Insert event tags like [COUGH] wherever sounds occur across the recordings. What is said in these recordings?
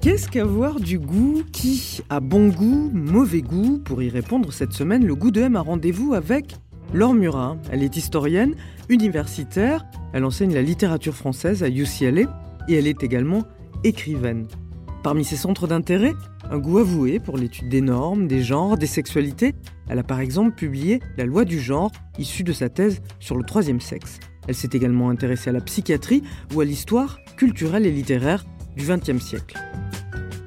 Qu'est-ce qu'avoir du goût? Qui a bon goût, mauvais goût? Pour y répondre cette semaine, le goût de M a rendez-vous avec Laure Murat. Elle est historienne, universitaire, elle enseigne la littérature française à UCLA et elle est également écrivaine. Parmi ses centres d'intérêt, un goût avoué pour l'étude des normes, des genres, des sexualités. Elle a par exemple publié La loi du genre, issue de sa thèse sur le troisième sexe. Elle s'est également intéressée à la psychiatrie ou à l'histoire culturelle et littéraire du XXe siècle.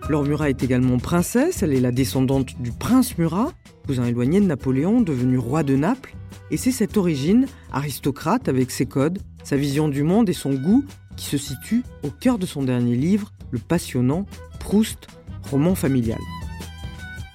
Laure Murat est également princesse, elle est la descendante du prince Murat, cousin éloigné de Napoléon, devenu roi de Naples, et c'est cette origine, aristocrate avec ses codes, sa vision du monde et son goût, qui se situe au cœur de son dernier livre, le passionnant Proust, roman familial.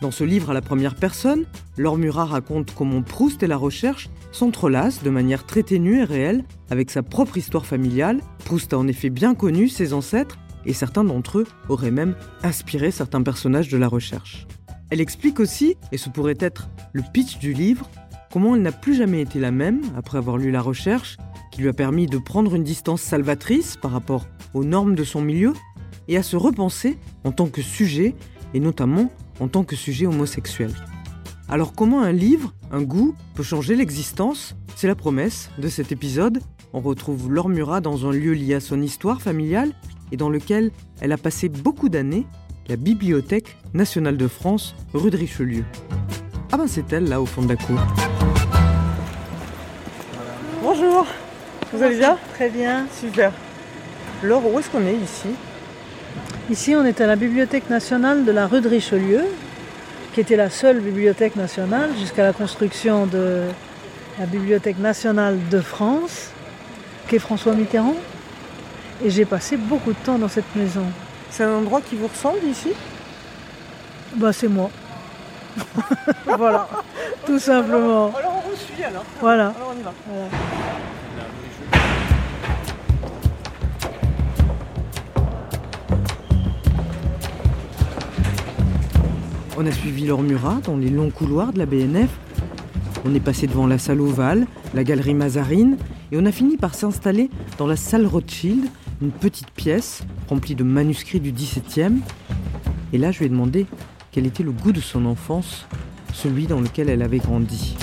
Dans ce livre à la première personne, Laure Murat raconte comment Proust et la recherche s'entrelacent de manière très ténue et réelle avec sa propre histoire familiale. Proust a en effet bien connu ses ancêtres et certains d'entre eux auraient même inspiré certains personnages de la recherche. Elle explique aussi, et ce pourrait être le pitch du livre, comment elle n'a plus jamais été la même après avoir lu la recherche, qui lui a permis de prendre une distance salvatrice par rapport aux normes de son milieu, et à se repenser en tant que sujet, et notamment en tant que sujet homosexuel. Alors comment un livre, un goût, peut changer l'existence? C'est la promesse de cet épisode. On retrouve Laure Murat dans un lieu lié à son histoire familiale et dans lequel elle a passé beaucoup d'années, la Bibliothèque nationale de France, rue de Richelieu. Ah ben c'est elle là au fond de la cour. Bonjour, vous allez bien? Très bien. Super. Laure, où est-ce qu'on est ici? Ici, on est à la Bibliothèque nationale de la rue de Richelieu, qui était la seule bibliothèque nationale jusqu'à la construction de la Bibliothèque nationale de France, qui est François Mitterrand. Et j'ai passé beaucoup de temps dans cette maison. C'est un endroit qui vous ressemble ici? Bah, c'est moi. [LAUGHS] voilà, tout simplement. Alors on vous suit alors. Voilà. Alors on y va. Voilà. On a suivi Laure Murat dans les longs couloirs de la BNF. On est passé devant la salle ovale, la galerie Mazarine, et on a fini par s'installer dans la salle Rothschild, une petite pièce remplie de manuscrits du XVIIe. Et là, je lui ai demandé quel était le goût de son enfance, celui dans lequel elle avait grandi.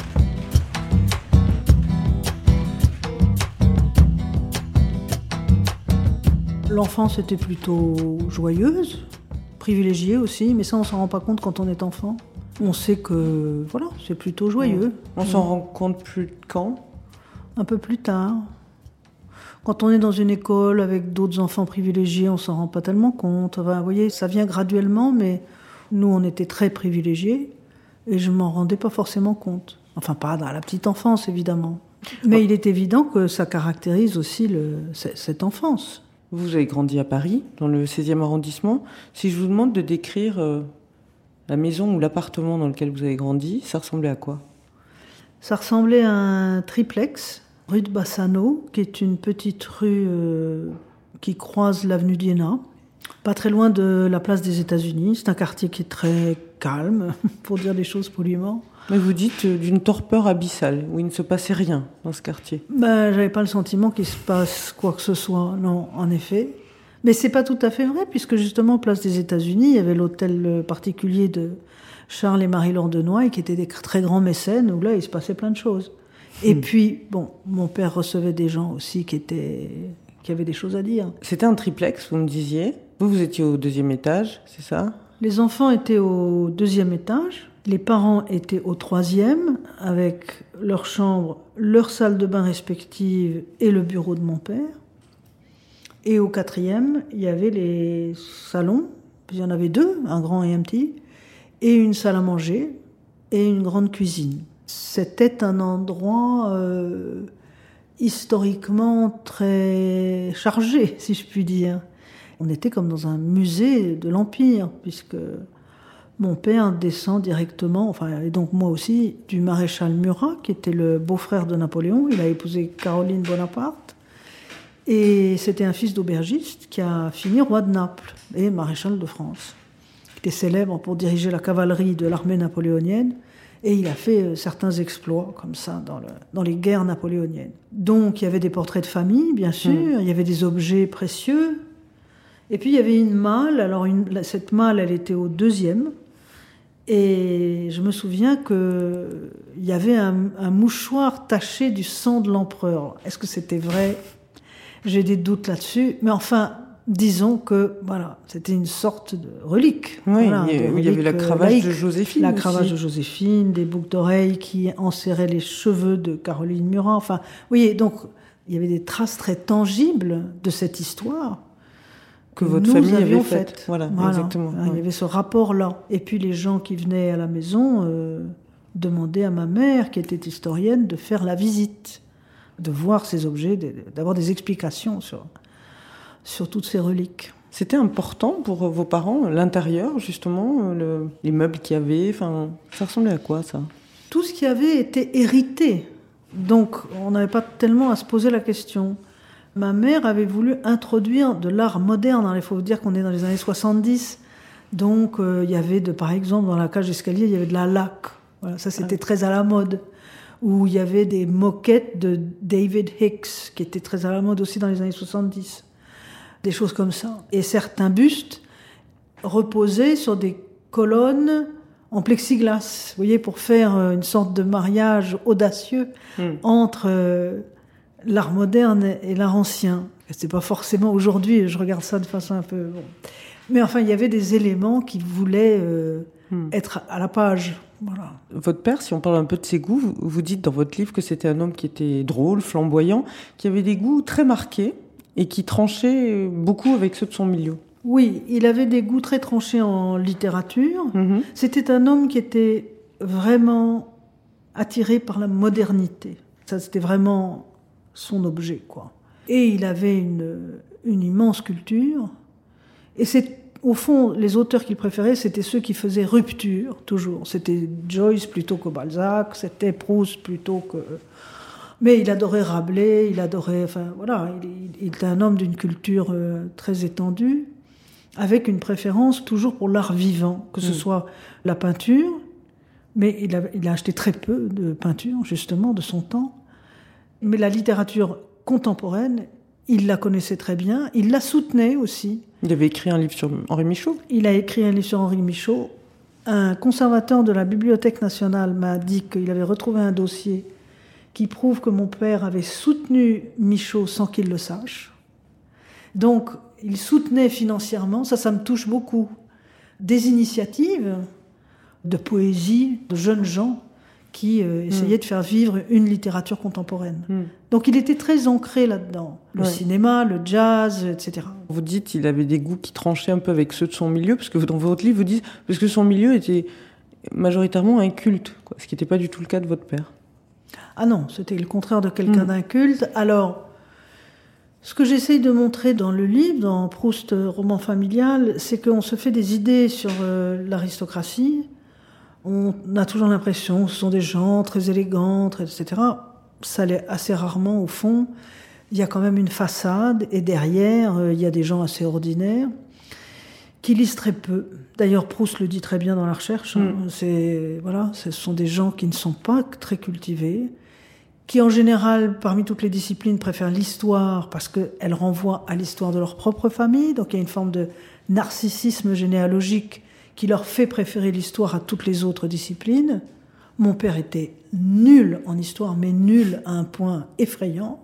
L'enfance était plutôt joyeuse, privilégiée aussi, mais ça on s'en rend pas compte quand on est enfant. On sait que voilà, c'est plutôt joyeux. On s'en rend compte plus quand? Un peu plus tard. Quand on est dans une école avec d'autres enfants privilégiés, on s'en rend pas tellement compte. Enfin, vous voyez, ça vient graduellement, mais nous on était très privilégiés et je m'en rendais pas forcément compte. Enfin, pas dans la petite enfance évidemment. Mais il est évident que ça caractérise aussi le, cette enfance. Vous avez grandi à Paris, dans le 16e arrondissement. Si je vous demande de décrire euh, la maison ou l'appartement dans lequel vous avez grandi, ça ressemblait à quoi? Ça ressemblait à un triplex, rue de Bassano, qui est une petite rue euh, qui croise l'avenue d'Iéna, pas très loin de la place des États-Unis. C'est un quartier qui est très calme, [LAUGHS] pour dire les choses poliment. Mais vous dites euh, d'une torpeur abyssale, où il ne se passait rien dans ce quartier. Ben, j'avais pas le sentiment qu'il se passe quoi que ce soit, non, en effet. Mais c'est pas tout à fait vrai, puisque justement, place des États-Unis, il y avait l'hôtel particulier de Charles et Marie Landenoy, qui étaient des très grands mécènes, où là, il se passait plein de choses. Et Hmm. puis, bon, mon père recevait des gens aussi qui étaient, qui avaient des choses à dire. C'était un triplex, vous me disiez. Vous, vous étiez au deuxième étage, c'est ça? Les enfants étaient au deuxième étage, les parents étaient au troisième, avec leur chambre, leur salle de bain respective et le bureau de mon père. Et au quatrième, il y avait les salons, il y en avait deux, un grand et un petit, et une salle à manger et une grande cuisine. C'était un endroit euh, historiquement très chargé, [LAUGHS] si je puis dire. On était comme dans un musée de l'Empire, puisque mon père descend directement, enfin, et donc moi aussi, du maréchal Murat, qui était le beau-frère de Napoléon. Il a épousé Caroline Bonaparte. Et c'était un fils d'aubergiste qui a fini roi de Naples et maréchal de France. Il était célèbre pour diriger la cavalerie de l'armée napoléonienne. Et il a fait euh, certains exploits comme ça dans, le, dans, les guerres napoléoniennes. Donc il y avait des portraits de famille, bien sûr, hmm. il y avait des objets précieux. Et puis il y avait une malle. Alors une, cette malle, elle était au deuxième. Et je me souviens qu'il y avait un, mouchoir taché du sang de l'empereur. Est-ce que c'était vrai? J'ai des doutes là-dessus. Mais enfin, disons que voilà, c'était une sorte de relique. Oui, il y avait la cravache de Joséphine. La cravache de Joséphine, des boucles d'oreilles qui enserraient les cheveux de Caroline Murat. Enfin, oui, donc il y avait des traces très tangibles de cette histoire que votre famille avait faite. Voilà, exactement. Il y avait ce rapport-là. Et puis les gens qui venaient à la maison euh, demandaient à ma mère, qui était historienne, de faire la visite, de voir ces objets, d'avoir des explications sur, sur toutes ces reliques. C'était important pour vos parents, l'intérieur, justement, le, les meubles qu'il y avait enfin, Ça ressemblait à quoi, ça? Tout ce qui avait été hérité. Donc, on n'avait pas tellement à se poser la question. Ma mère avait voulu introduire de l'art moderne. Il faut vous dire qu'on est dans les années 70. Donc, euh, il y avait, de, par exemple, dans la cage d'escalier, il y avait de la laque. Voilà, ça, c'était très à la mode. Où il y avait des moquettes de David Hicks, qui était très à la mode aussi dans les années 70. Des choses comme ça. Et certains bustes reposaient sur des colonnes en plexiglas, vous voyez, pour faire euh, une sorte de mariage audacieux hmm. entre euh, l'art moderne et l'art ancien. C'est pas forcément aujourd'hui, je regarde ça de façon un peu. Mais enfin, il y avait des éléments qui voulaient euh, hmm. être à la page. Voilà. Votre père, si on parle un peu de ses goûts, vous dites dans votre livre que c'était un homme qui était drôle, flamboyant, qui avait des goûts très marqués et qui tranchait beaucoup avec ceux de son milieu. Oui, il avait des goûts très tranchés en littérature. Mm-hmm. C'était un homme qui était vraiment attiré par la modernité. Ça, c'était vraiment son objet, quoi. Et il avait une, une immense culture. Et c'est, au fond, les auteurs qu'il préférait, c'était ceux qui faisaient rupture, toujours. C'était Joyce plutôt que Balzac, c'était Proust plutôt que. Mais il adorait Rabelais, il adorait. Enfin, voilà, il, était un homme d'une culture euh, très étendue, avec une préférence toujours pour l'art vivant, que ce mm. soit la peinture, mais il a, il a acheté très peu de peinture, justement, de son temps mais la littérature contemporaine, il la connaissait très bien, il la soutenait aussi. Il avait écrit un livre sur Henri Michaud? Il a écrit un livre sur Henri Michaud. Un conservateur de la Bibliothèque nationale m'a dit qu'il avait retrouvé un dossier qui prouve que mon père avait soutenu Michaud sans qu'il le sache. Donc, il soutenait financièrement, ça, ça me touche beaucoup, des initiatives de poésie de jeunes gens qui euh, hmm. essayait de faire vivre une littérature contemporaine. Hmm. Donc il était très ancré là-dedans. Le cinéma, le jazz, etc. Vous dites qu'il avait des goûts qui tranchaient un peu avec ceux de son milieu, parce que dans votre livre, vous dites parce que son milieu était majoritairement inculte, quoi, ce qui n'était pas du tout le cas de votre père. Ah non, c'était le contraire de quelqu'un hmm. d'inculte. Alors, ce que j'essaye de montrer dans le livre, dans Proust, roman familial, c'est qu'on se fait des idées sur euh, l'aristocratie, on a toujours l'impression que ce sont des gens très élégants, etc. Ça l'est assez rarement au fond. Il y a quand même une façade et derrière, euh, il y a des gens assez ordinaires qui lisent très peu. D'ailleurs, Proust le dit très bien dans la recherche. Hein. Mm. C'est voilà, ce sont des gens qui ne sont pas très cultivés, qui en général, parmi toutes les disciplines, préfèrent l'histoire parce qu'elle renvoie à l'histoire de leur propre famille. Donc il y a une forme de narcissisme généalogique qui leur fait préférer l'histoire à toutes les autres disciplines. Mon père était nul en histoire, mais nul à un point effrayant,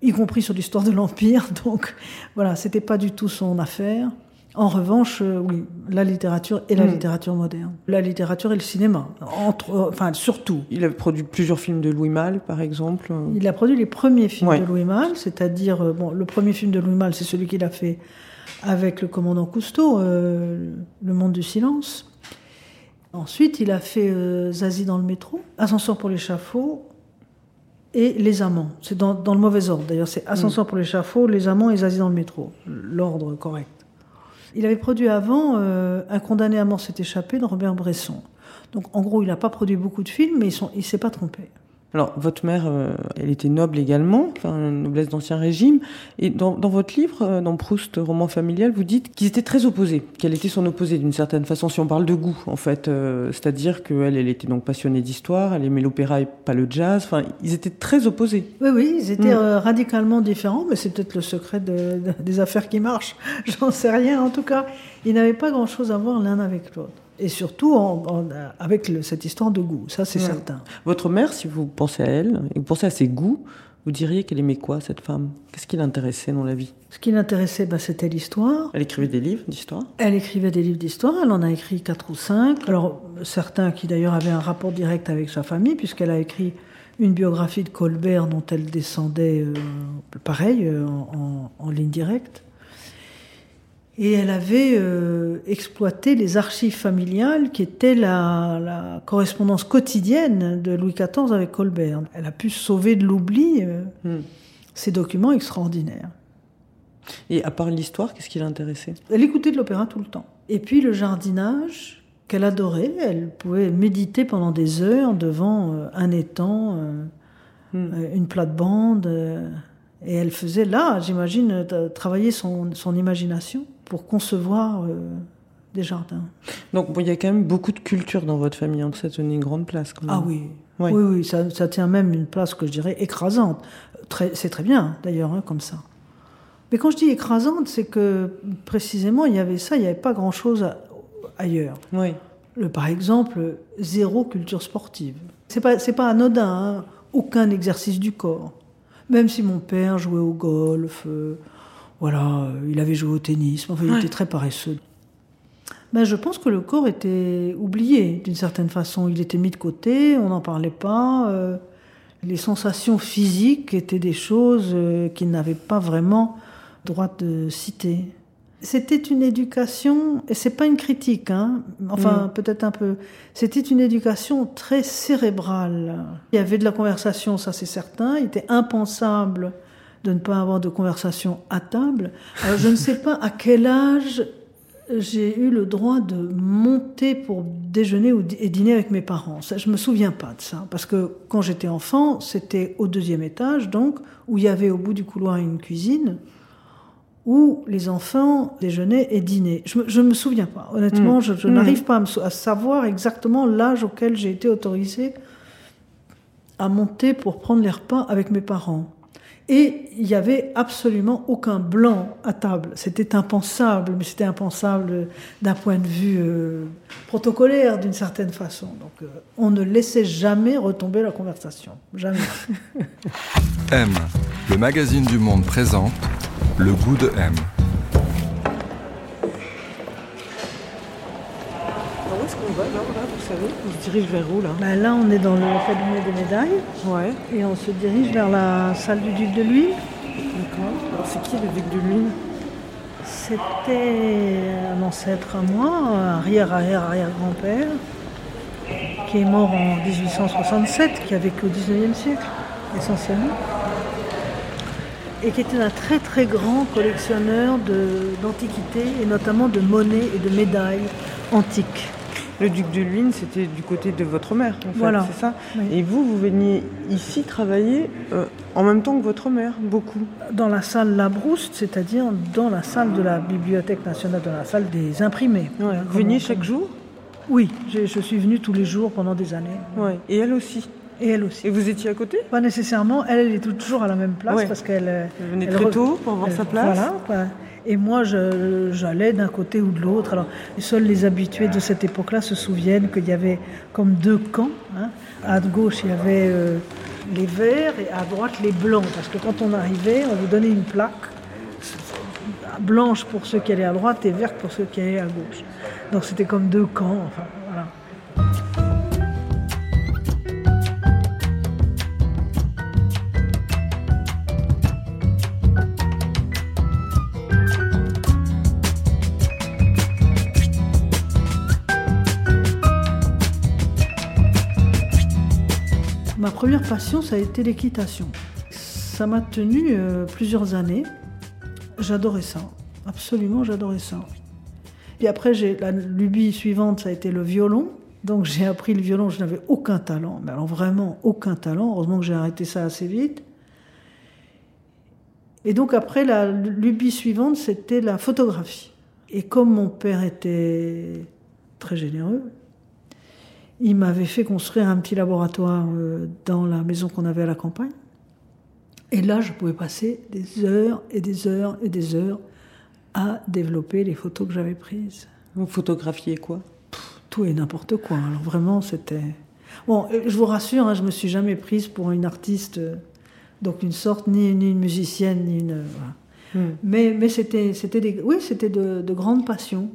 y compris sur l'histoire de l'Empire. [LAUGHS] Donc voilà, c'était pas du tout son affaire. En revanche, euh, oui, la littérature et la hmm. littérature moderne. La littérature et le cinéma, entre, euh, enfin surtout. Il a produit plusieurs films de Louis Malle, par exemple. Il a produit les premiers films de Louis Malle, c'est-à-dire, euh, bon, le premier film de Louis Malle, c'est celui qu'il a fait avec le commandant Cousteau, euh, Le Monde du Silence. Ensuite, il a fait euh, Zazie dans le métro, Ascenseur pour l'échafaud, et Les Amants. C'est dans, dans le mauvais ordre. D'ailleurs, c'est Ascenseur pour l'échafaud, Les Amants et Zazie dans le métro. L'ordre correct. Il avait produit avant euh, Un condamné à mort s'est échappé de Robert Bresson. Donc en gros, il n'a pas produit beaucoup de films, mais il ne s'est pas trompé. Alors, votre mère, euh, elle était noble également, enfin, noblesse d'ancien régime. Et dans, dans votre livre, euh, dans Proust, roman familial, vous dites qu'ils étaient très opposés, qu'elle était son opposée d'une certaine façon, si on parle de goût, en fait. Euh, C'est-à-dire qu'elle, elle était donc passionnée d'histoire, elle aimait l'opéra et pas le jazz. Enfin, ils étaient très opposés. Oui, oui, ils étaient euh, radicalement différents, mais c'est peut-être le secret de, de- des affaires qui marchent. [LAUGHS] J'en sais rien. En tout cas, ils n'avaient pas grand-chose à voir l'un avec l'autre. Et surtout en- en- avec le- cette histoire de goût, ça c'est Ouais. certain. Votre mère, si vous pensez à elle, et vous pensez à ses goûts, vous diriez qu'elle aimait quoi, cette femme? Qu'est-ce qui l'intéressait dans la vie? Ce qui l'intéressait, bah, c'était l'histoire. Elle écrivait des livres d'histoire? Elle écrivait des livres d'histoire, elle en a écrit quatre ou cinq. Alors, certains qui d'ailleurs avaient un rapport direct avec sa famille, puisqu'elle a écrit une biographie de Colbert dont elle descendait, euh, pareil, euh, en, en- en ligne directe. Et elle avait euh, exploité les archives familiales qui étaient la, la correspondance quotidienne de Louis XIV avec Colbert. Elle a pu sauver de l'oubli euh, Hmm. ces documents extraordinaires. Et à part l'histoire, qu'est-ce qui l'intéressait? Elle écoutait de l'opéra tout le temps. Et puis le jardinage, qu'elle adorait. Elle pouvait méditer pendant des heures devant euh, un étang, Hmm. une plate-bande. et elle faisait là, j'imagine, travailler son, son imagination pour concevoir euh, des jardins. Donc, bon, il y a quand même beaucoup de culture dans votre famille, hein, ça tenait une grande place. Quand même. Ah oui. Oui, oui, ça, ça tient même une place que je dirais écrasante. C'est très bien, d'ailleurs, hein, comme ça. Mais quand je dis écrasante, c'est que précisément, il y avait ça, il n'y avait pas grand-chose ailleurs. Oui. Le- par exemple, zéro culture sportive. C'est pas, c'est pas anodin, hein, aucun exercice du corps. Même si mon père jouait au golf, euh, voilà, euh, il avait joué au tennis, mais enfin, il Ouais. était très paresseux. Ben, je pense que le corps était oublié d'une certaine façon. Il était mis de côté, on n'en parlait pas. euh, les sensations physiques étaient des choses euh, qu'il n'avait pas vraiment droit de citer. C'était une éducation, et c'est pas une critique, hein, enfin peut-être un peu, c'était une éducation très cérébrale. Il y avait de la conversation, ça c'est certain, il était impensable de ne pas avoir de conversation à table. Alors je ne sais pas à quel âge j'ai eu le droit de monter pour déjeuner et dîner avec mes parents. Ça, je me souviens pas de ça, parce que quand j'étais enfant, c'était au deuxième étage, donc où il y avait au bout du couloir une cuisine où les enfants déjeunaient et dînaient. Je me, je me souviens pas. Honnêtement, Mm. je, je n'arrive pas à, me à savoir exactement l'âge auquel j'ai été autorisée à monter pour prendre les repas avec mes parents. Et il n'y avait absolument aucun blanc à table. C'était impensable, mais c'était impensable d'un point de vue euh, protocolaire d'une certaine façon. Donc euh, on ne laissait jamais retomber la conversation. Jamais. [LAUGHS] M, le magazine du monde présente le goût de M. qu'on va là, vous savez On se dirige vers où là? Ben là, on est dans le cabinet des médailles Ouais, et on se dirige vers la salle du duc de Luynes. d'accord. Alors c'est qui le duc de Luynes? C'était un ancêtre à moi, un arrière-arrière-arrière-grand-père, qui est mort en 1867, qui a vécu au 19e siècle, essentiellement, et qui était un très très grand collectionneur d'antiquités, et notamment de monnaies et de médailles antiques. Le duc de Luynes, c'était du côté de votre mère, en fait, Voilà. c'est ça Oui. Et vous, vous veniez ici travailler euh, en même temps que votre mère, beaucoup Dans la salle Labrouste, c'est-à-dire dans la salle de la Bibliothèque nationale, dans la salle des imprimés. Vous veniez chaque jour Oui, je, je suis venue tous les jours pendant des années. Ouais. Et elle aussi Et elle aussi. Et vous étiez à côté Pas nécessairement, elle, elle est toujours à la même place Ouais. parce qu'elle. euh, Elle venait elle très re- tôt pour avoir elle- sa place Voilà. Et moi, j'allais d'un côté ou de l'autre. Alors, seuls les habitués de cette époque-là se souviennent qu'il y avait comme deux camps. hein. À gauche, il y avait euh, les verts et à droite, les blancs. Parce que quand on arrivait, on vous donnait une plaque blanche pour ceux qui allaient à droite et verte pour ceux qui allaient à gauche. Donc, c'était comme deux camps. Enfin, voilà. Première passion, ça a été l'équitation. Ça m'a tenu euh, plusieurs années. J'adorais ça. Absolument, j'adorais ça. Et après, la lubie suivante, ça a été le violon. Donc j'ai appris le violon, je n'avais aucun talent, mais alors vraiment aucun talent. Heureusement que j'ai arrêté ça assez vite. Et donc après, la lubie suivante, c'était la photographie. Et comme mon père était très généreux, il m'avait fait construire un petit laboratoire euh, dans la maison qu'on avait à la campagne. Et là, je pouvais passer des heures et des heures et des heures à développer les photos que j'avais prises. Vous photographiez quoi? Tout et n'importe quoi. Alors vraiment, c'était... Bon, euh, je vous rassure, hein, je me suis jamais prise pour une artiste, euh, donc une sorte, ni, ni une musicienne, ni une... Hmm. Mais, mais c'était, c'était des, oui, c'était de, de grandes passions.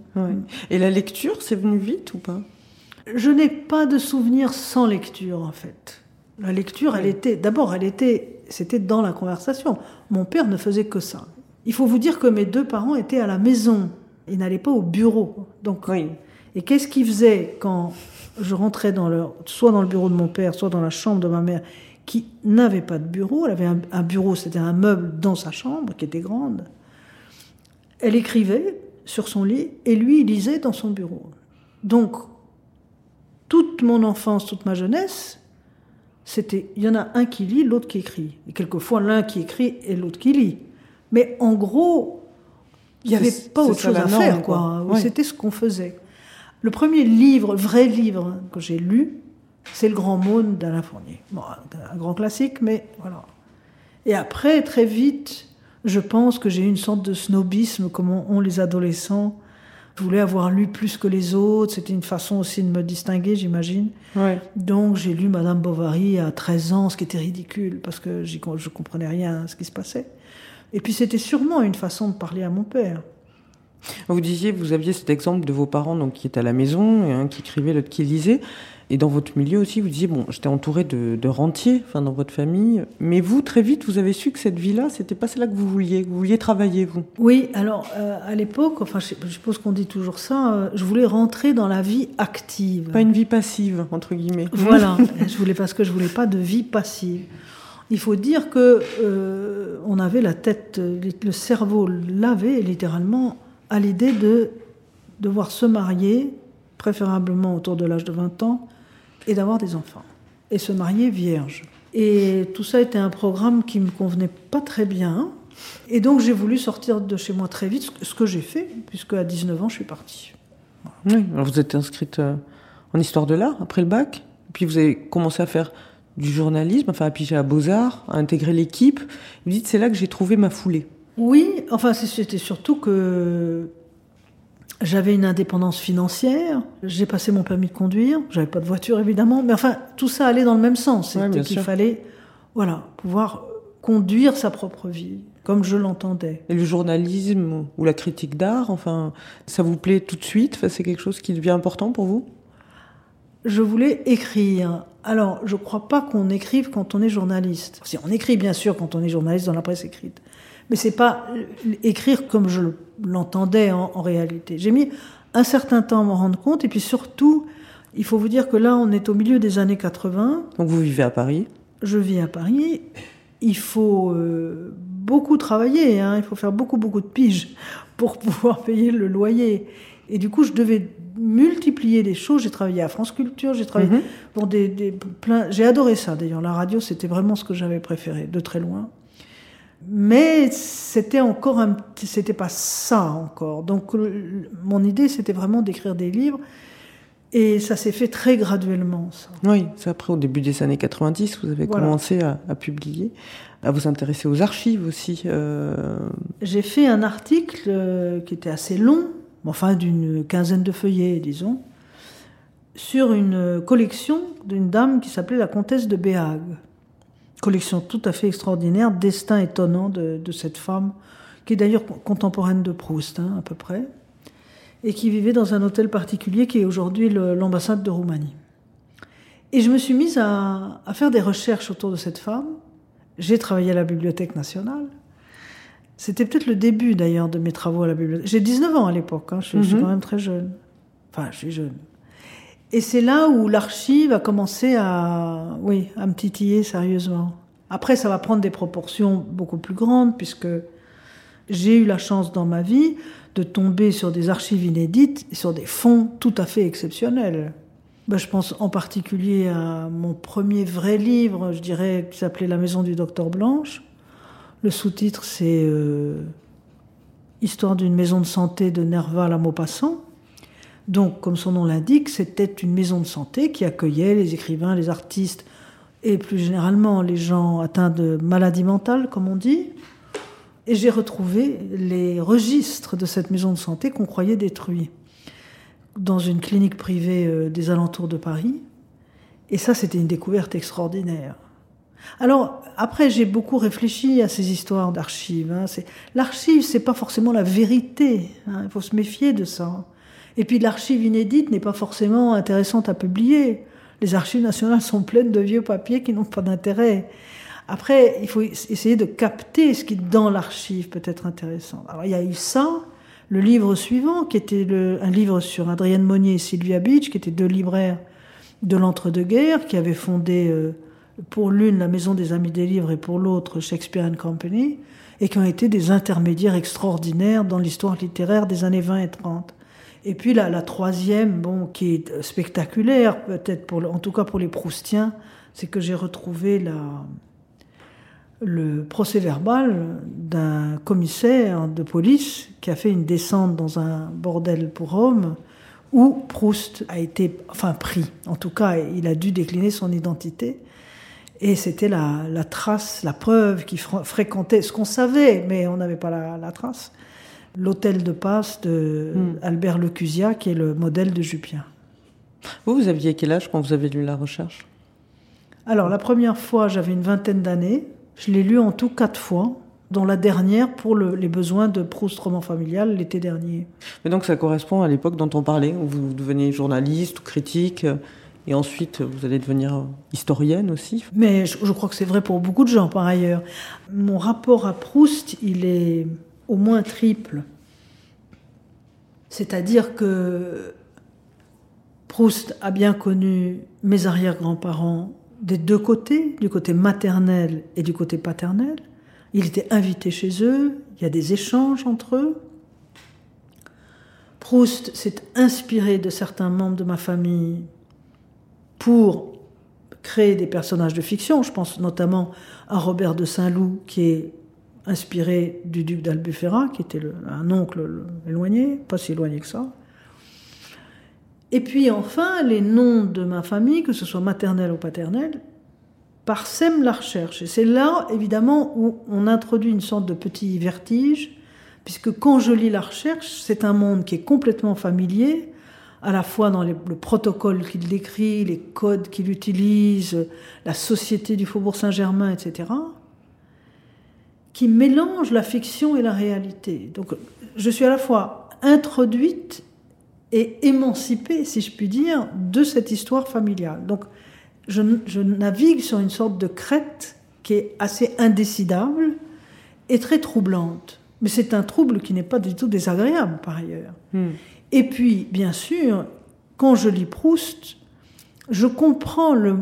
Et la lecture, c'est venu vite ou pas? Je n'ai pas de souvenirs sans lecture, en fait. La lecture, elle était, d'abord, elle était, c'était dans la conversation. Mon père ne faisait que ça. Il faut vous dire que mes deux parents étaient à la maison. Ils n'allaient pas au bureau. Donc, oui. Et qu'est-ce qu'ils faisaient quand je rentrais dans leur, soit dans le bureau de mon père, soit dans la chambre de ma mère, qui n'avait pas de bureau. Elle avait un, un bureau, c'était un meuble dans sa chambre, qui était grande. Elle écrivait sur son lit, et lui, il lisait dans son bureau. Donc, toute mon enfance, toute ma jeunesse, c'était, il y en a un qui lit, l'autre qui écrit. Et quelquefois, l'un qui écrit et l'autre qui lit. Mais en gros, il n'y avait pas autre chose à faire, quoi. C'était ce qu'on faisait. Le premier livre, vrai livre, que j'ai lu, c'est Le Grand Maune d'Alain Fournier. Bon, un grand classique, mais voilà. Et après, très vite, je pense que j'ai eu une sorte de snobisme, comme ont les adolescents, je voulais avoir lu plus que les autres. C'était une façon aussi de me distinguer, j'imagine. Donc j'ai lu Madame Bovary à 13 ans, ce qui était ridicule parce que je comprenais rien à ce qui se passait. Et puis c'était sûrement une façon de parler à mon père. Vous disiez, vous aviez cet exemple de vos parents donc, qui étaient à la maison, et un qui écrivait, l'autre qui lisait. Et dans votre milieu aussi, vous disiez, bon, j'étais entouré de, rentiers, enfin, dans votre famille. Mais vous, très vite, vous avez su que cette vie-là, c'était pas celle-là que vous vouliez, que vous vouliez travailler, vous? Oui, alors, euh, à l'époque, enfin, je, suppose qu'on dit toujours ça, euh, je voulais rentrer dans la vie active. Pas une vie passive, entre guillemets. Voilà. [LAUGHS] je voulais, parce que je voulais pas de vie passive. Il faut dire que euh, on avait la tête, le cerveau lavé, littéralement, à l'idée de devoir se marier, préférablement autour de l'âge de 20 ans, et d'avoir des enfants, et se marier vierge. Et tout ça était un programme qui me convenait pas très bien. Et donc j'ai voulu sortir de chez moi très vite, ce que j'ai fait, puisque à 19 ans je suis partie. Oui, alors vous êtes inscrite euh, en histoire de l'art après le bac, puis vous avez commencé à faire du journalisme, enfin à piger à Beaux-Arts, à intégrer l'équipe. Vous dites c'est là que j'ai trouvé ma foulée. Oui, enfin c'était surtout que j'avais une indépendance financière, j'ai passé mon permis de conduire, j'avais pas de voiture évidemment, mais enfin tout ça allait dans le même sens, c'était qu'il fallait voilà, pouvoir conduire sa propre vie comme je l'entendais. Et le journalisme ou la critique d'art, enfin, ça vous plaît tout de suite? Enfin, C'est quelque chose qui devient important pour vous? Je voulais écrire. Alors, je ne crois pas qu'on écrive quand on est journaliste. Si on écrit bien sûr quand on est journaliste dans la presse écrite, mais c'est pas écrire comme je l'entendais en, réalité. J'ai mis un certain temps à m'en rendre compte, et puis surtout, il faut vous dire que là, on est au milieu des années 80. Donc vous vivez à Paris? Je vis à Paris. Il faut euh, beaucoup travailler, hein. il faut faire beaucoup, beaucoup de piges pour pouvoir payer le loyer. Et du coup, je devais multiplier des choses. J'ai travaillé à France Culture, j'ai travaillé mhm. pour des, des plein. J'ai adoré ça d'ailleurs. La radio, c'était vraiment ce que j'avais préféré, de très loin. Mais c'était encore un, c'était pas ça encore. Donc mon idée, c'était vraiment d'écrire des livres. Et ça s'est fait très graduellement, ça. Oui, c'est après, au début des années 90, vous avez commencé à, publier, à vous intéresser aux archives aussi. Euh. J'ai fait un article euh, qui était assez long, enfin d'une quinzaine de feuillets, disons, sur une collection d'une dame qui s'appelait la comtesse de Béhague collection tout à fait extraordinaire, destin étonnant de, cette femme, qui est d'ailleurs contemporaine de Proust, hein, à peu près, et qui vivait dans un hôtel particulier qui est aujourd'hui l'ambassade de Roumanie. Et je me suis mise à, faire des recherches autour de cette femme. J'ai travaillé à la Bibliothèque nationale. C'était peut-être le début d'ailleurs de mes travaux à la bibliothèque. J'ai 19 ans à l'époque, hein, je, suis mhm. quand même très jeune. Enfin, je suis jeune. Et c'est là où l'archive a commencé à, oui, à me titiller sérieusement. Après, ça va prendre des proportions beaucoup plus grandes puisque j'ai eu la chance dans ma vie de tomber sur des archives inédites et sur des fonds tout à fait exceptionnels. Ben, je pense en particulier à mon premier vrai livre, je dirais, qui s'appelait La maison du docteur Blanche. Le sous-titre, c'est euh, Histoire d'une maison de santé de Nerval à Maupassant. Donc, comme son nom l'indique, c'était une maison de santé qui accueillait les écrivains, les artistes et plus généralement les gens atteints de maladies mentales, comme on dit. Et j'ai retrouvé les registres de cette maison de santé qu'on croyait détruits dans une clinique privée euh, des alentours de Paris. Et ça, c'était une découverte extraordinaire. Alors, après, j'ai beaucoup réfléchi à ces histoires d'archives. Hein. L'archive, c'est pas forcément la vérité. Hein. Il faut se méfier de ça. Et puis, l'archive inédite n'est pas forcément intéressante à publier. Les archives nationales sont pleines de vieux papiers qui n'ont pas d'intérêt. Après, il faut essayer de capter ce qui, dans l'archive, peut être intéressant. Alors, il y a eu ça, le livre suivant, qui était un livre sur Adrienne Monnier et Sylvia Beach, qui étaient deux libraires de l'entre-deux-guerres, qui avaient fondé euh, pour l'une la Maison des Amis des Livres et pour l'autre Shakespeare and Company, et qui ont été des intermédiaires extraordinaires dans l'histoire littéraire des années 20 et 30. Et puis la, troisième, bon, qui est spectaculaire, peut-être pour, en tout cas pour les Proustiens, c'est que j'ai retrouvé le procès verbal d'un commissaire de police qui a fait une descente dans un bordel pour hommes où Proust a été, enfin pris. En tout cas, il a dû décliner son identité. Et c'était la, trace, la preuve qu'il fréquentait, ce qu'on savait, mais on n'avait pas la, trace, l'hôtel de passe de hmm. Albert Lecusia, qui est le modèle de Jupien. Vous, vous aviez quel âge quand vous avez lu la recherche? Alors, la première fois, j'avais une vingtaine d'années. Je l'ai lu en tout quatre fois, dont la dernière pour les besoins de Proust roman familial l'été dernier. Mais donc ça correspond à l'époque dont on parlait, où vous deveniez journaliste ou critique, et ensuite vous allez devenir historienne aussi? Mais je, je crois que c'est vrai pour beaucoup de gens par ailleurs. Mon rapport à Proust, il est au moins triple. C'est-à-dire que Proust a bien connu mes arrière-grands-parents des deux côtés, du côté maternel et du côté paternel. Il était invité chez eux, il y a des échanges entre eux. Proust s'est inspiré de certains membres de ma famille pour créer des personnages de fiction. Je pense notamment à Robert de Saint-Loup, qui est inspiré du duc d'Albufera, qui était un oncle éloigné, pas si éloigné que ça. Et puis enfin, les noms de ma famille, que ce soit maternelle ou paternelle, parsèment la recherche. Et c'est là, évidemment, où on introduit une sorte de petit vertige, puisque quand je lis la recherche, c'est un monde qui est complètement familier, à la fois dans le protocole qu'il décrit, les codes qu'il utilise, la société du Faubourg Saint-Germain, etc., qui mélange la fiction et la réalité. Donc je suis à la fois introduite et émancipé, si je puis dire, de cette histoire familiale. Donc, je, navigue sur une sorte de crête qui est assez indécidable et très troublante. Mais c'est un trouble qui n'est pas du tout désagréable, par ailleurs. Hmm. Et puis, bien sûr, quand je lis Proust, je comprends le,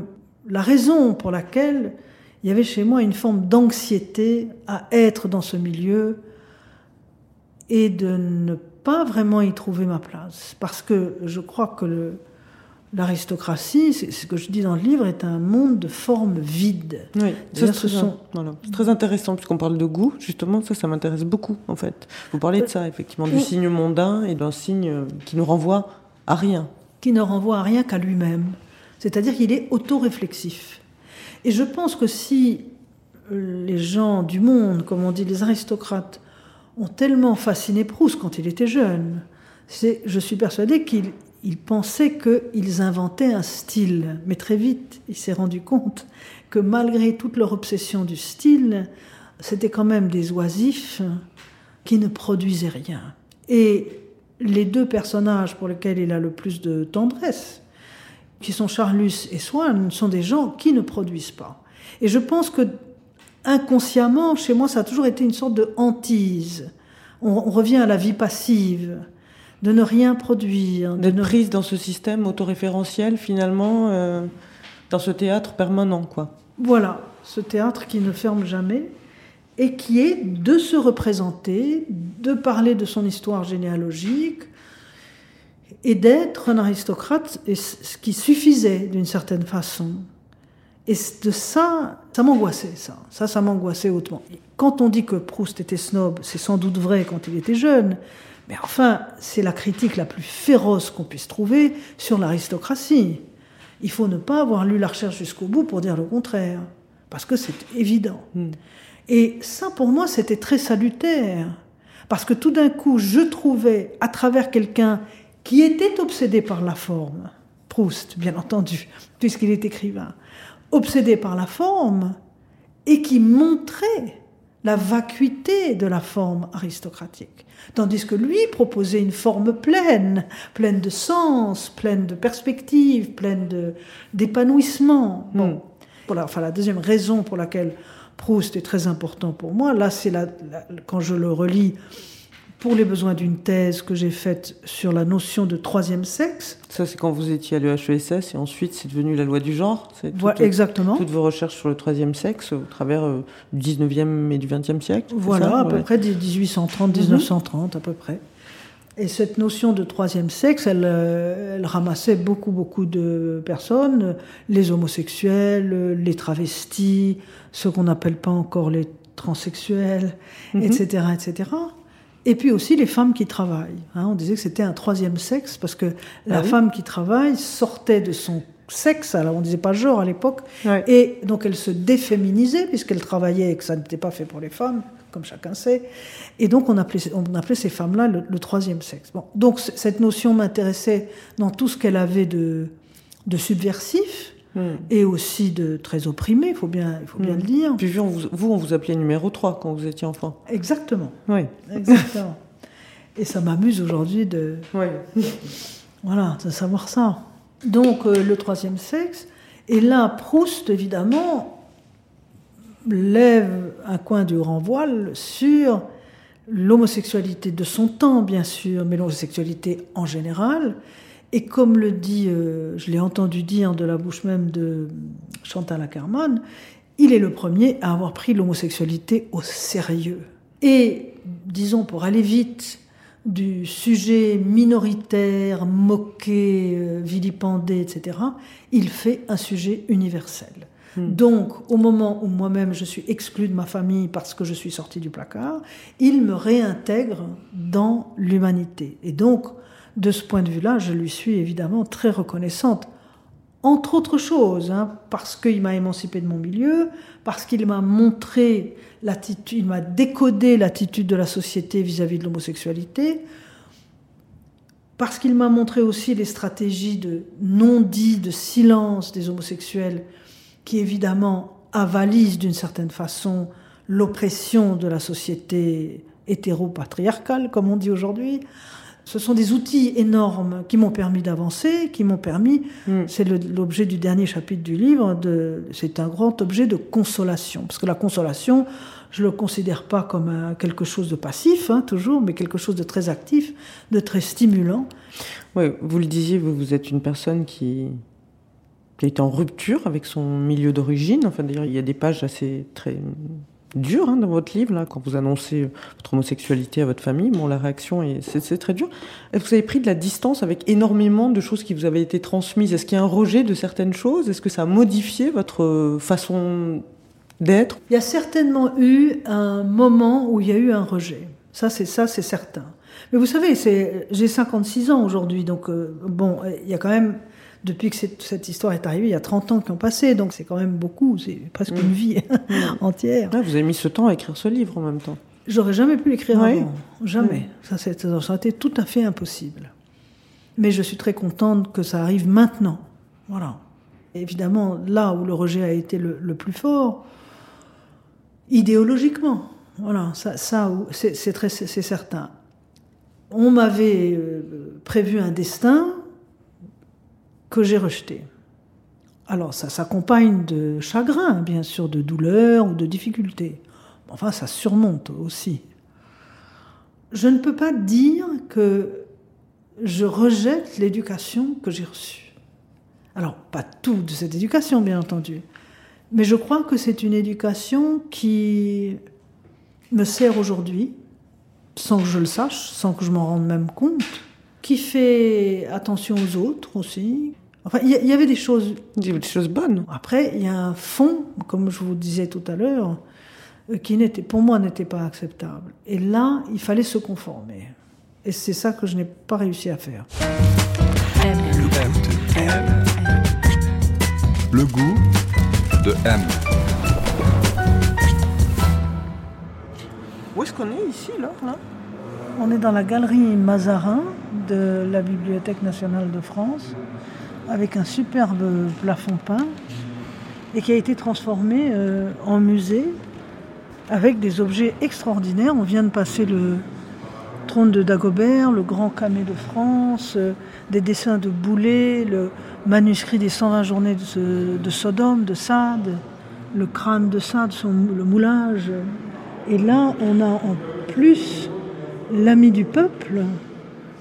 la raison pour laquelle il y avait chez moi une forme d'anxiété à être dans ce milieu et de ne pas vraiment y trouver ma place. Parce que je crois que l'aristocratie, c'est ce que je dis dans le livre, est un monde de formes vides. Oui, c'est très, très, intéressant puisqu'on parle de goût. Justement, ça, ça m'intéresse beaucoup en fait. Vous parlez de ça, effectivement, du signe mondain et d'un signe qui ne renvoie à rien. Qui ne renvoie à rien qu'à lui-même. C'est-à-dire qu'il est autoréflexif. Et je pense que si les gens du monde, comme on dit les aristocrates, ont tellement fasciné Proust quand il était jeune. Je suis persuadée qu'il pensait qu'ils inventaient un style, mais très vite, il s'est rendu compte que malgré toute leur obsession du style, c'était quand même des oisifs qui ne produisaient rien. Et les deux personnages pour lesquels il a le plus de tendresse, qui sont Charlus et Swann, sont des gens qui ne produisent pas. Et je pense que inconsciemment, chez moi, ça a toujours été une sorte de hantise. On, revient à la vie passive. de ne rien produire. D'être ne... prise dans ce système autoréférentiel, finalement, euh, dans ce théâtre permanent, quoi. Voilà, ce théâtre qui ne ferme jamais et qui est de se représenter, de parler de son histoire généalogique et d'être un aristocrate, et ce qui suffisait d'une certaine façon. Et de ça, ça m'angoissait, ça. Ça, ça m'angoissait hautement. Quand on dit que Proust était snob, c'est sans doute vrai quand il était jeune, mais enfin, c'est la critique la plus féroce qu'on puisse trouver sur l'aristocratie. Il faut ne pas avoir lu la recherche jusqu'au bout pour dire le contraire, parce que c'est évident. Hmm. Et ça, pour moi, c'était très salutaire, parce que tout d'un coup, je trouvais, à travers quelqu'un qui était obsédé par la forme, Proust, bien entendu, puisqu'il est écrivain, obsédé par la forme, et qui montrait la vacuité de la forme aristocratique. Tandis que lui proposait une forme pleine, pleine de sens, pleine de perspectives, pleine d'épanouissement. Bon, hmm. voilà, enfin, la deuxième raison pour laquelle Proust est très important pour moi, là, c'est quand je le relis pour les besoins d'une thèse que j'ai faite sur la notion de troisième sexe. Ça, c'est quand vous étiez à l'EHESS et ensuite c'est devenu la loi du genre voilà, Exactement. Toutes vos recherches sur le troisième sexe au travers euh, du 19e et du 20e siècle Voilà, à peu près 1830, 1930 à peu près. Et cette notion de troisième sexe, elle, euh, elle, ramassait beaucoup, beaucoup de personnes, les homosexuels, les travestis, ceux qu'on n'appelle pas encore les transsexuels, etc., mhm. etc. Et puis aussi les femmes qui travaillent. Hein. on disait que c'était un troisième sexe parce que la ah femme qui travaille sortait de son sexe, alors on disait pas genre à l'époque, et donc elle se déféminisait puisqu'elle travaillait et que ça n'était pas fait pour les femmes, comme chacun sait. Et donc on appelait, on appelait ces femmes-là le, troisième sexe. Bon, donc cette notion m'intéressait dans tout ce qu'elle avait de, de subversif, Hmm. et aussi de très opprimés, il faut bien, il faut bien hmm. le dire. Puis vous on, vous, on vous appelait numéro 3 quand vous étiez enfant. Exactement. Oui. Exactement. et ça m'amuse aujourd'hui de, oui. [LAUGHS] voilà, de savoir ça. Donc euh, le troisième sexe, et là Proust évidemment lève un coin du grand voile sur l'homosexualité de son temps, bien sûr, mais l'homosexualité en général, et comme le dit, euh, je l'ai entendu dire de la bouche même de Chantal Ackerman, il est le premier à avoir pris l'homosexualité au sérieux. Et, disons, pour aller vite, du sujet minoritaire, moqué, euh, vilipendé, etc., il fait un sujet universel. Hmm. Donc, au moment où moi-même je suis exclue de ma famille parce que je suis sortie du placard, il me réintègre dans l'humanité. Et donc, de ce point de vue-là, je lui suis évidemment très reconnaissante. Entre autres choses, hein, parce qu'il m'a émancipé de mon milieu, parce qu'il m'a montré l'attitude, il m'a décodé l'attitude de la société vis-à-vis de l'homosexualité, parce qu'il m'a montré aussi les stratégies de non-dit, de silence des homosexuels, qui évidemment avalisent d'une certaine façon l'oppression de la société hétéro-patriarcale, comme on dit aujourd'hui. Ce sont des outils énormes qui m'ont permis d'avancer, qui m'ont permis, mm. c'est l'objet du dernier chapitre du livre, c'est un grand objet de consolation. Parce que la consolation, je ne le considère pas comme quelque chose de passif, hein, toujours, mais quelque chose de très actif, de très stimulant. Oui, vous le disiez, vous, vous êtes une personne qui, qui a été en rupture avec son milieu d'origine. Enfin, d'ailleurs, il y a des pages assez très dur hein, dans votre livre, là, quand vous annoncez votre homosexualité à votre famille. Bon, la réaction, c'est très dur. Vous avez pris de la distance avec énormément de choses qui vous avaient été transmises? Est-ce qu'il y a un rejet de certaines choses? Est-ce que ça a modifié votre façon d'être? Il y a certainement eu un moment où il y a eu un rejet. Ça, c'est ça, c'est certain. Mais vous savez, j'ai 56 ans aujourd'hui, donc euh, bon, il y a quand même depuis que cette, histoire est arrivée, il y a 30 ans qui ont passé, donc c'est quand même beaucoup, c'est presque une mm. vie [LAUGHS] mm. entière. vous avez mis ce temps à écrire ce livre en même temps. J'aurais jamais pu l'écrire avant, jamais. Ça, ça a été tout à fait impossible. Mais je suis très contente que ça arrive maintenant. Voilà. évidemment, là où le rejet a été le, plus fort, idéologiquement, voilà, ça, ça c'est certain. On m'avait euh, prévu un destin, que j'ai rejeté. Alors ça s'accompagne de chagrin, bien sûr, de douleur ou de difficulté. Enfin, ça surmonte aussi. Je ne peux pas dire que je rejette l'éducation que j'ai reçue. Alors, pas toute cette éducation, bien entendu, mais je crois que c'est une éducation qui me sert aujourd'hui, sans que je le sache, sans que je m'en rende même compte, qui fait attention aux autres aussi. Enfin, il y, avait des choses. Des choses bonnes. Après, il y a un fond, comme je vous disais tout à l'heure, euh, qui n'était, pour moi, n'était pas acceptable. Et là, il fallait se conformer. Et c'est ça que je n'ai pas réussi à faire. Le goût de M. Où est-ce qu'on est ici, là, On est dans la galerie Mazarin de la Bibliothèque nationale de France, avec un superbe plafond peint, et qui a été transformé euh, en musée avec des objets extraordinaires. On vient de passer le trône de Dagobert, le grand camé de France, euh, des dessins de Boulet, le manuscrit des 120 journées de, Sodome, de Sade, le crâne de Sade, le moulage. Et là, on a en plus l'ami du peuple,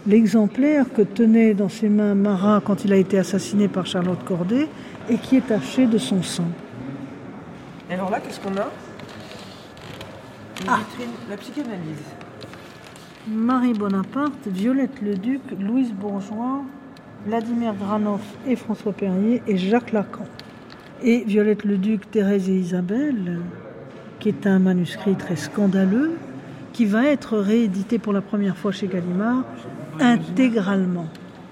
l'exemplaire que tenait dans ses mains Marat quand il a été assassiné par Charlotte Corday et qui est taché de son sang. Et alors là, qu'est-ce qu'on a? Ah. la psychanalyse. Marie Bonaparte, Violette Leduc, Louise Bourgeois, Vladimir Granov et François Perrier et Jacques Lacan. Et Violette Leduc, Thérèse et Isabelle, qui est un manuscrit très scandaleux, qui va être réédité pour la première fois chez Gallimard intégralement.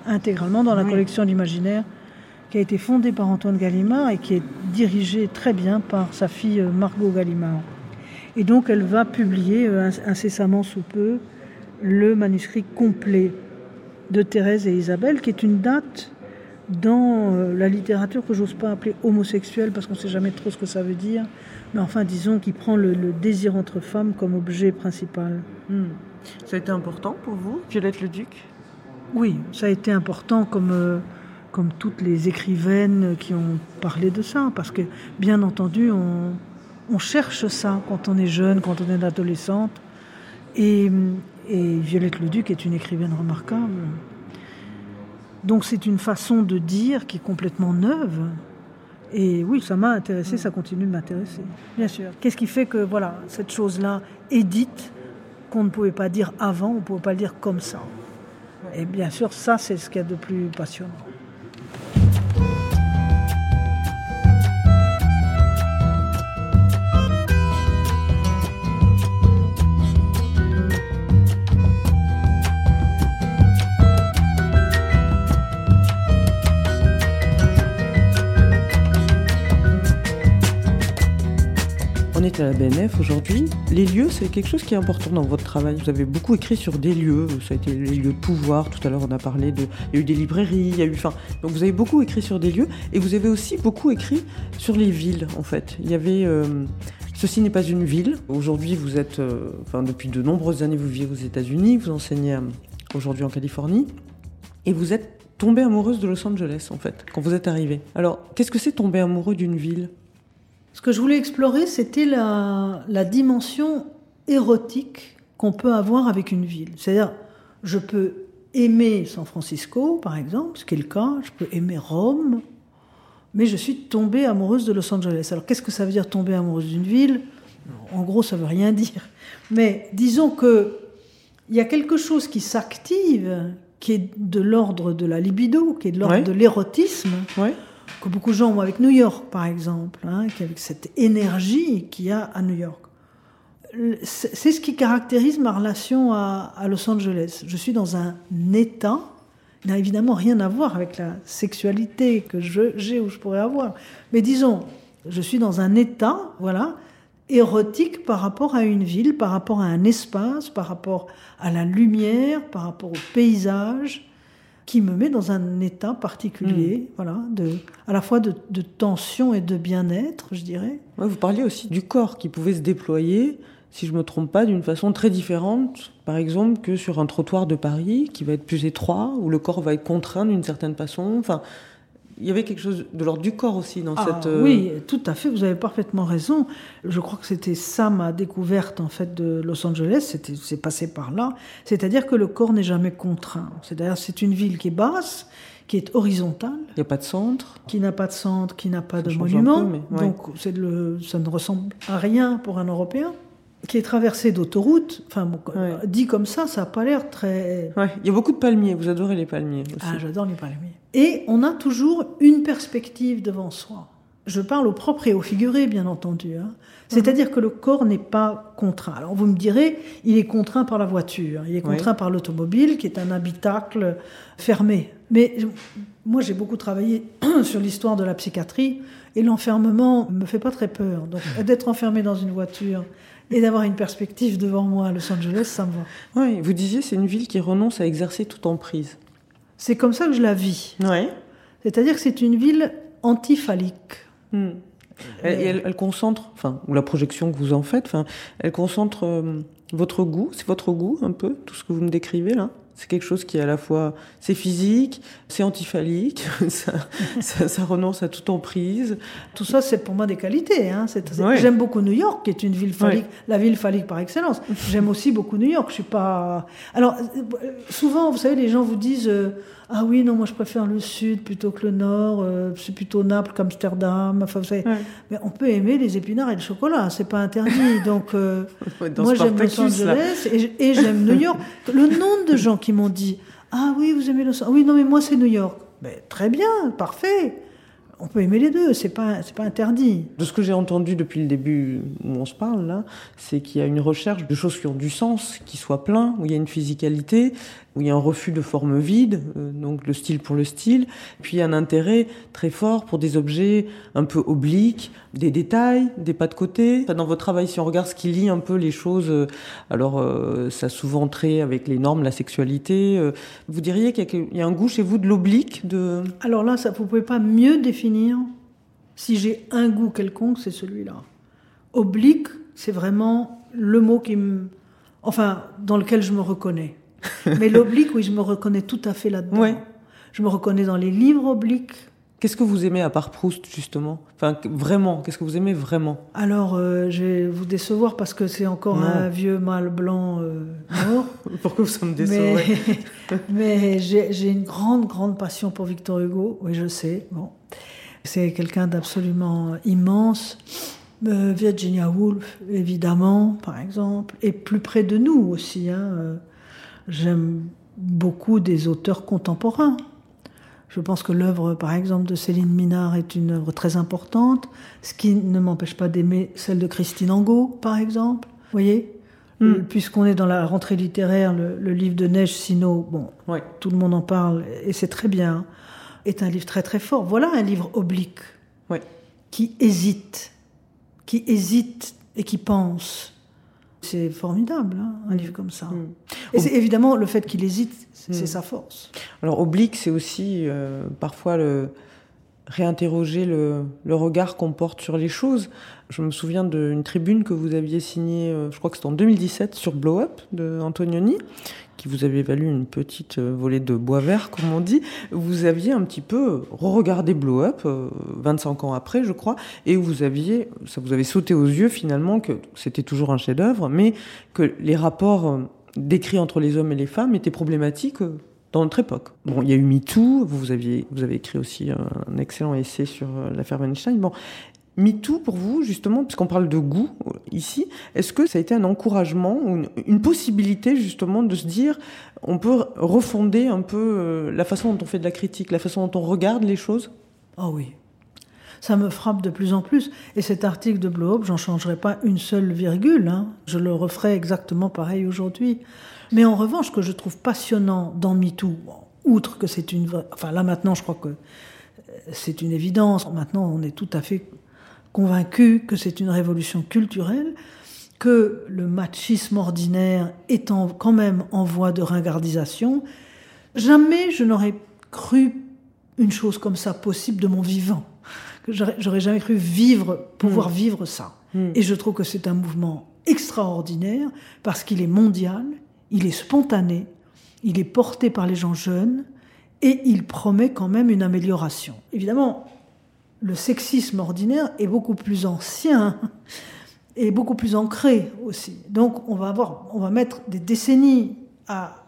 Intégralement dans la collection d'imaginaire qui a été fondée par Antoine Gallimard et qui est dirigée très bien par sa fille Margot Gallimard. Et donc elle va publier euh, incessamment sous peu le manuscrit complet de Thérèse et Isabelle, qui est une date dans euh, la littérature que j'ose pas appeler homosexuelle parce qu'on ne sait jamais trop ce que ça veut dire, mais enfin disons qui prend le, désir entre femmes comme objet principal. Hmm. Ça a été important pour vous, Violette le Duc Oui, ça a été important comme, euh, comme toutes les écrivaines qui ont parlé de ça, parce que bien entendu on, on cherche ça quand on est jeune, quand on est adolescente. Et, et Violette Leduc est une écrivaine remarquable. Donc c'est une façon de dire qui est complètement neuve. Et oui, ça m'a intéressé, ça continue de m'intéresser, bien sûr. Qu'est-ce qui fait que voilà cette chose-là est dite qu'on ne pouvait pas dire avant, on ne pouvait pas le dire comme ça? Et bien sûr, ça c'est ce qu'il y a de plus passionnant. À la BNF aujourd'hui. Les lieux, c'est quelque chose qui est important dans votre travail. Vous avez beaucoup écrit sur des lieux. Ça a été les lieux de pouvoir. Tout à l'heure, on a parlé de. Il y a eu des librairies, il y a eu. Enfin, donc vous avez beaucoup écrit sur des lieux et vous avez aussi beaucoup écrit sur les villes, en fait. Il y avait. Euh, Ceci n'est pas une ville. Aujourd'hui, vous êtes. Euh, enfin, depuis de nombreuses années, vous vivez aux États-Unis. Vous enseignez euh, aujourd'hui en Californie. Et vous êtes tombée amoureuse de Los Angeles, en fait, quand vous êtes arrivée. Alors, qu'est-ce que c'est tomber amoureux d'une ville? Ce que je voulais explorer, c'était la, dimension érotique qu'on peut avoir avec une ville. C'est-à-dire, je peux aimer San Francisco, par exemple, ce qui est le cas, je peux aimer Rome, mais je suis tombée amoureuse de Los Angeles. Alors qu'est-ce que ça veut dire tomber amoureuse d'une ville? En gros, ça veut rien [LAUGHS] dire. Mais disons que il y a quelque chose qui s'active, qui est de l'ordre de la libido, qui est de l'ordre de l'érotisme, que beaucoup de gens ont avec New York, par exemple, hein, avec cette énergie qu'il y a à New York. C'est ce qui caractérise ma relation à, Los Angeles. Je suis dans un état, n'a évidemment rien à voir avec la sexualité que j'ai ou je pourrais avoir, mais disons, je suis dans un état, voilà, érotique par rapport à une ville, par rapport à un espace, par rapport à la lumière, par rapport au paysage, qui me met dans un état particulier, hmm. voilà, de, à la fois de, tension et de bien-être, je dirais. vous parliez aussi du corps qui pouvait se déployer, si je me trompe pas, d'une façon très différente, par exemple, que sur un trottoir de Paris, qui va être plus étroit, où le corps va être contraint d'une certaine façon. Enfin, il y avait quelque chose de l'ordre du corps aussi dans Ah, cette. euh, Oui, tout à fait, vous avez parfaitement raison. Je crois que c'était ça ma découverte en fait de Los Angeles, c'est passé par là. C'est-à-dire que le corps n'est jamais contraint. C'est-à-dire c'est une ville qui est basse, qui est horizontale, Il n'y a pas de centre. qui n'a pas de centre, qui n'a pas Ça de monument. peu, mais ouais. Donc c'est le, ça ne ressemble à rien pour un Européen. Qui est traversé d'autoroutes. Enfin, bon, Ouais. dit comme ça, ça n'a pas l'air très Ouais. Il y a beaucoup de palmiers. Vous adorez les palmiers aussi. ah, j'adore les palmiers. Et on a toujours une perspective devant soi. Je parle au propre et au figuré, bien entendu. hein. C'est-à-dire que le corps n'est pas contraint. Alors vous me direz, il est contraint par la voiture, il est Oui. contraint par l'automobile, qui est un habitacle fermé. Mais moi, j'ai beaucoup travaillé [CLEARS THROAT] sur l'histoire de la psychiatrie, et l'enfermement me fait pas très peur. Donc d'être enfermé dans une voiture et d'avoir une perspective devant moi à Los Angeles, ça me va. Ouais, vous disiez c'est une ville qui renonce à exercer toute emprise. C'est comme ça que je la vis. Ouais. C'est-à-dire que c'est une ville antiphalique. Elle, elle, elle concentre, enfin, ou la projection que vous en faites, enfin, elle concentre euh, votre goût. C'est votre goût un peu, tout ce que vous me décrivez là? C'est quelque chose qui est à la fois, c'est physique, c'est antiphalique, [LAUGHS] ça, ça, ça renonce à toute emprise. Tout ça, c'est pour moi des qualités. Hein. Ouais. J'aime beaucoup New York, qui est une ville phallique, Ouais. la ville phallique par excellence. J'aime aussi beaucoup New York. Je suis pas. Alors, euh, souvent, vous savez, les gens vous disent euh, Ah oui, non, moi je préfère le sud plutôt que le nord, euh, c'est plutôt Naples qu'Amsterdam. Enfin, vous savez. Ouais. Mais on peut aimer les épinards et le chocolat, c'est pas interdit. [LAUGHS] Donc, euh, moi j'aime Los. Angeles et, et j'aime New York. Le nombre de gens qui m'ont dit Ah oui, vous aimez Los Angeles Oui, non, mais moi c'est New York. Mais très bien, parfait. On peut aimer les deux, c'est pas, c'est pas interdit. De ce que j'ai entendu depuis le début où on se parle là, c'est qu'il y a une recherche de choses qui ont du sens, qui soient pleins, où il y a une physicalité, où il y a un refus de forme vide, euh, donc le style pour le style, puis un intérêt très fort pour des objets un peu obliques, des détails, des pas de côté. Dans votre travail, si on regarde ce qui lie un peu les choses, euh, alors euh, ça souvent trait avec les normes, la sexualité. vous diriez qu'il y a un goût chez vous de l'oblique, de Alors là, ça, vous pouvez pas mieux définir. Si j'ai un goût quelconque, c'est celui-là. Oblique, c'est vraiment le mot qui me, enfin, dans lequel je me reconnais. [LAUGHS] Mais l'oblique, oui, je me reconnais tout à fait là-dedans. Ouais. Je me reconnais dans les livres obliques. Qu'est-ce que vous aimez à part Proust, justement? Enfin, vraiment, qu'est-ce que vous aimez vraiment? Alors, euh, je vais vous décevoir parce que c'est encore Non. un vieux mâle blanc euh, mort. [LAUGHS] Pourquoi ça me mais décevrait [LAUGHS] mais j'ai j'ai une grande, grande passion pour Victor Hugo. Oui, je sais. Bon. C'est quelqu'un d'absolument immense. Euh, Virginia Woolf, évidemment, par exemple. Et plus près de nous aussi. hein, euh, J'aime beaucoup des auteurs contemporains. Je pense que l'œuvre, par exemple, de Céline Minard est une œuvre très importante, ce qui ne m'empêche pas d'aimer celle de Christine Angot, par exemple. Vous voyez? Mm. Euh, Puisqu'on est dans la rentrée littéraire, le, le livre de Neige Sino, bon, Ouais. tout le monde en parle et c'est très bien, est un livre très très fort. Voilà un livre oblique Ouais. qui hésite, qui hésite et qui pense. C'est formidable, hein, un livre comme ça. Mm. Et c'est évidemment le fait qu'il hésite, c'est Mm. c'est sa force. Alors, oblique, c'est aussi euh, parfois le réinterroger le, le regard qu'on porte sur les choses. Je me souviens d'une tribune que vous aviez signée, euh, je crois que c'était en 2017, sur Blow Up de Antonioni, qui vous avait valu une petite euh, volée de bois vert, comme on dit. Vous aviez un petit peu regardé Blow Up, euh, 25 ans après, je crois, et vous aviez, ça vous avait sauté aux yeux finalement que c'était toujours un chef-d'œuvre, mais que les rapports euh, décrits entre les hommes et les femmes étaient problématiques euh, dans notre époque. Bon, il y a eu MeToo, vous, aviez, vous avez écrit aussi un, excellent essai sur euh, l'affaire Weinstein. Bon, MeToo, pour vous, justement, puisqu'on parle de goût euh, ici, est-ce que ça a été un encouragement ou une, possibilité, justement, de se dire on peut refonder un peu euh, la façon dont on fait de la critique, la façon dont on regarde les choses? Ah oui. Ça me frappe de plus en plus. Et cet article de Blow Up, j'en changerai pas une seule virgule. hein. Je le referai exactement pareil aujourd'hui. Mais en revanche, ce que je trouve passionnant dans MeToo, outre que c'est une... Enfin là maintenant, je crois que euh, c'est une évidence. Maintenant, on est tout à fait convaincu que c'est une révolution culturelle, que le machisme ordinaire est en- quand même en voie de ringardisation. Jamais je n'aurais cru une chose comme ça possible de mon vivant. Que j'aurais jamais cru vivre, pouvoir vivre ça. Mm. Et je trouve que c'est un mouvement extraordinaire parce qu'il est mondial, il est spontané, il est porté par les gens jeunes et il promet quand même une amélioration. Évidemment, le sexisme ordinaire est beaucoup plus ancien et beaucoup plus ancré aussi. Donc on va avoir, on va mettre des décennies à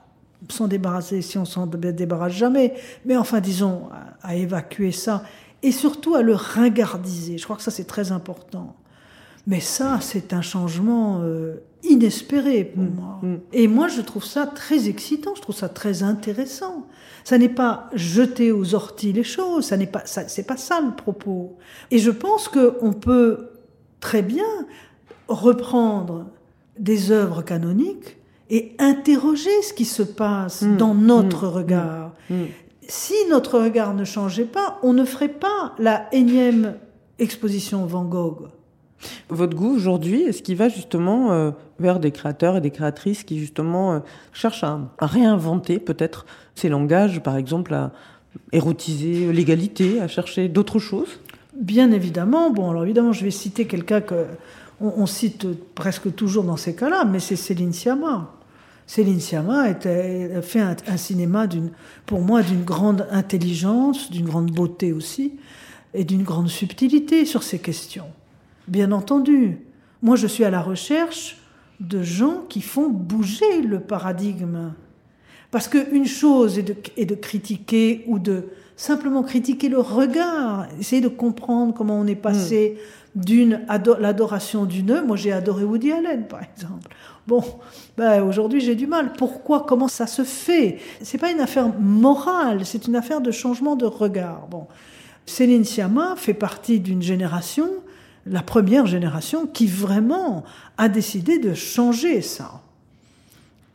s'en débarrasser si on s'en débarrasse jamais, mais enfin disons à, évacuer ça et surtout à le ringardiser. Je crois que ça c'est très important. Mais ça c'est un changement euh, inespéré pour mm, moi. Mm. Et moi je trouve ça très excitant, je trouve ça très intéressant. Ça n'est pas jeter aux orties les choses, ça n'est pas, c'est pas ça le propos. Et je pense qu'on peut très bien reprendre des œuvres canoniques et interroger ce qui se passe mm. dans notre regard. Si notre regard ne changeait pas, on ne ferait pas la énième exposition Van Gogh. Votre goût aujourd'hui, est-ce qu'il va justement euh, vers des créateurs et des créatrices qui justement euh, cherchent à, réinventer peut-être ces langages, par exemple à érotiser l'égalité, à chercher d'autres choses? Bien évidemment. Bon, alors évidemment, je vais citer quelqu'un que on, cite presque toujours dans ces cas-là, mais c'est Céline Sciamma. Céline Sciamma a fait un, cinéma, pour moi, d'une grande intelligence, d'une grande beauté aussi, et d'une grande subtilité sur ces questions. Bien entendu, moi je suis à la recherche de gens qui font bouger le paradigme. Parce qu'une chose est de, est de critiquer ou de simplement critiquer le regard, essayer de comprendre comment on est passé hmm. d'une l'adoration d'une. Moi, j'ai adoré Woody Allen, par exemple. Bon, ben, aujourd'hui, j'ai du mal. Pourquoi? Comment ça se fait? C'est pas une affaire morale, c'est une affaire de changement de regard. Bon, Céline Sciamma fait partie d'une génération, la première génération, qui vraiment a décidé de changer ça.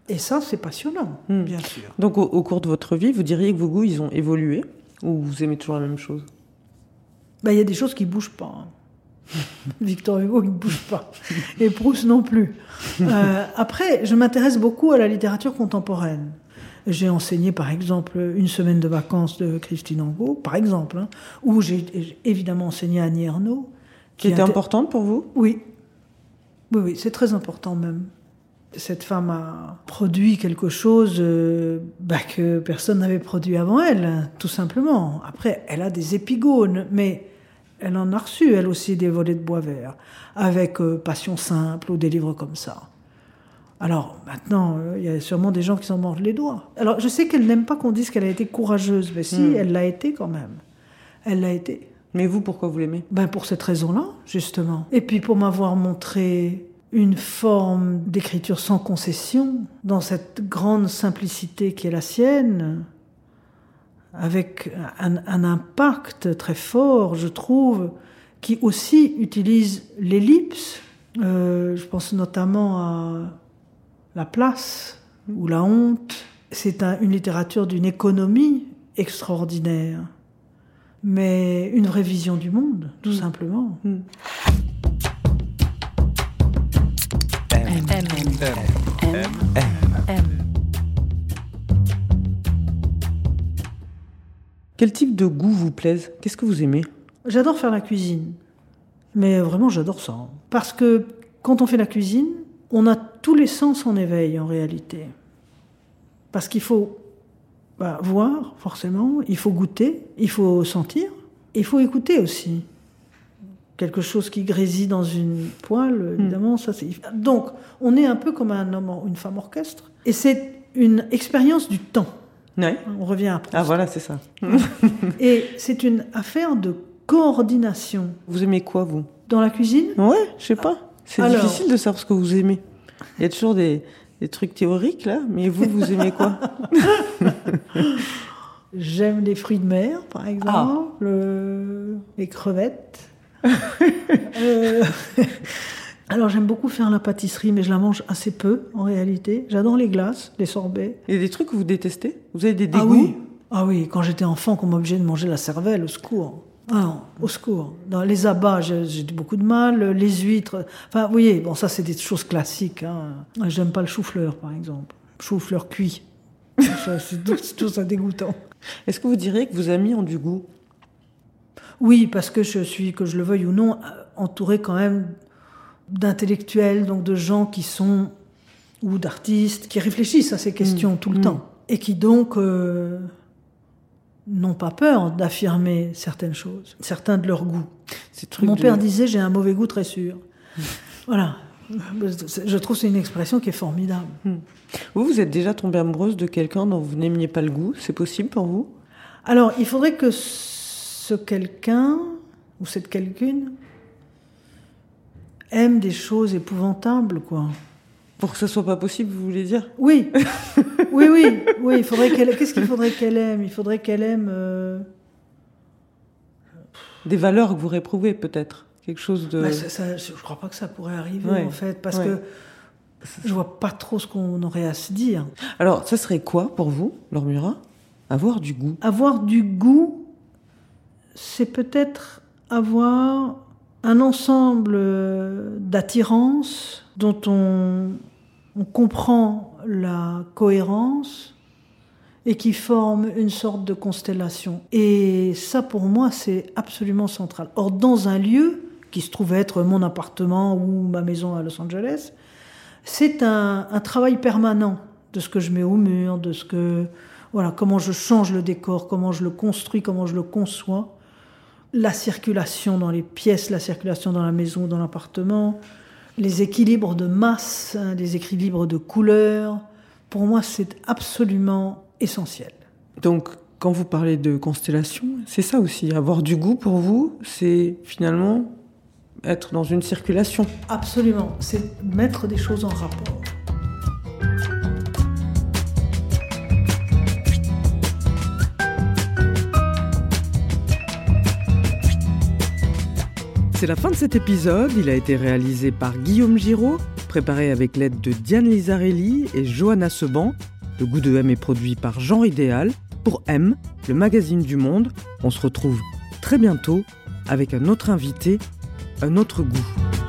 Et ça, c'est passionnant, hmm. bien sûr. Donc, au, au, cours de votre vie, vous diriez que vos goûts, ils ont évolué ou vous aimez toujours la même chose? Ben, Il y a des choses qui ne bougent pas. Hein. [LAUGHS] Victor Hugo, il ne bouge pas. Et Proust non plus. Euh, après, je m'intéresse beaucoup à la littérature contemporaine. J'ai enseigné, par exemple, une semaine de vacances de Christine Angot, par exemple, hein, où j'ai évidemment enseigné Annie Ernaux. Qui, était importante pour vous? Oui. Oui, oui, c'est très important même cette femme a produit quelque chose euh, bah, que personne n'avait produit avant elle, tout simplement. Après, elle a des épigones, mais elle en a reçu, elle aussi, des volets de bois vert, avec euh, Passion simple ou des livres comme ça. Alors maintenant, euh, il y a sûrement des gens qui s'en mordent les doigts. Alors je sais qu'elle n'aime pas qu'on dise qu'elle a été courageuse, mais si, hmm. elle l'a été quand même. Elle l'a été. Mais vous, pourquoi vous l'aimez? Ben pour cette raison-là, justement. Et puis pour m'avoir montré une forme d'écriture sans concession, dans cette grande simplicité qui est la sienne, avec un, impact très fort, je trouve, qui aussi utilise l'ellipse. Euh, je pense notamment à La place ou La honte. C'est une littérature d'une économie extraordinaire, mais une vraie vision du monde, tout mm. simplement. Mm. M. M. M. Quel type de goût vous plaise? Qu'est-ce que vous aimez? J'adore faire la cuisine. Mais vraiment, j'adore ça. Parce que quand on fait la cuisine, on a tous les sens en éveil en réalité. Parce qu'il faut bah, voir, forcément, il faut goûter, il faut sentir, il faut écouter aussi quelque chose qui grésille dans une poêle, hmm. évidemment, ça c'est. Donc, on est un peu comme un homme, une femme orchestre, et c'est une expérience du temps. Ouais. On revient après. Ah voilà, c'est ça. [LAUGHS] et c'est une affaire de coordination. Vous aimez quoi, vous? Dans la cuisine? Ouais, je sais pas. C'est difficile de savoir ce que vous aimez. Il y a toujours des, des trucs théoriques là, mais vous, vous aimez quoi? [LAUGHS] J'aime les fruits de mer, par exemple, ah. les crevettes. [LAUGHS] Euh, alors j'aime beaucoup faire la pâtisserie, mais je la mange assez peu en réalité. J'adore les glaces, les sorbets. Et des trucs que vous détestez? Vous avez des dégoûts ah oui, ah oui. quand j'étais enfant, qu'on m'obligeait de manger la cervelle, au secours. Ah au secours. Dans les abats, j'ai beaucoup de mal. Les huîtres, enfin, vous voyez, bon, ça c'est des choses classiques. Hein. J'aime pas le chou-fleur, par exemple. Chou-fleur cuit. c'est [LAUGHS] tout, tout ça dégoûtant. Est-ce que vous diriez que vos amis ont du goût? Oui, parce que je suis, que je le veuille ou non, entouré quand même d'intellectuels, donc de gens qui sont, ou d'artistes, qui réfléchissent à ces questions mm. tout le mm. temps. Et qui donc, euh, n'ont pas peur d'affirmer certaines choses, certains de leur goût. Mon de- père disait j'ai un mauvais goût très sûr. voilà. Je trouve que c'est une expression qui est formidable. Vous, vous êtes déjà tombée amoureuse de quelqu'un dont vous n'aimiez pas le goût C'est possible pour vous? Alors, il faudrait que ce quelqu'un ou cette quelqu'une aime des choses épouvantables, quoi. Pour que ce soit pas possible, vous voulez dire? Oui, oui, oui, oui. Il faudrait qu'elle. Qu'est-ce qu'il faudrait qu'elle aime? Il faudrait qu'elle aime. euh, Des valeurs que vous réprouvez, peut-être Quelque chose de. bah, ça- ça- je crois pas que ça pourrait arriver Ouais, en fait, parce ouais. que je vois pas trop ce qu'on aurait à se dire. Alors, ça serait quoi pour vous, Laure Murat Avoir du goût. Avoir du goût, c'est peut-être avoir un ensemble euh, d'attirances dont on, on comprend la cohérence et qui forment une sorte de constellation. Et ça, pour moi, c'est absolument central. Or, dans un lieu qui se trouve être mon appartement ou ma maison à Los Angeles, c'est un, un travail permanent de ce que je mets au mur, de ce que voilà, comment je change le décor, comment je le construis, comment je le conçois, la circulation dans les pièces, la circulation dans la maison, dans l'appartement, les équilibres de masse, hein, les équilibres de couleurs. Pour moi, c'est absolument essentiel. Donc, quand vous parlez de constellation, c'est ça aussi. Avoir du goût pour vous, c'est finalement être dans une circulation. Absolument, c'est mettre des choses en rapport. C'est la fin de cet épisode. Il a été réalisé par Guillaume Giraud, préparé avec l'aide de Diane Lizarelli et Johanna Seban. Le goût de M est produit par Jean Idéal pour M, le magazine du monde. On se retrouve très bientôt avec un autre invité, un autre goût.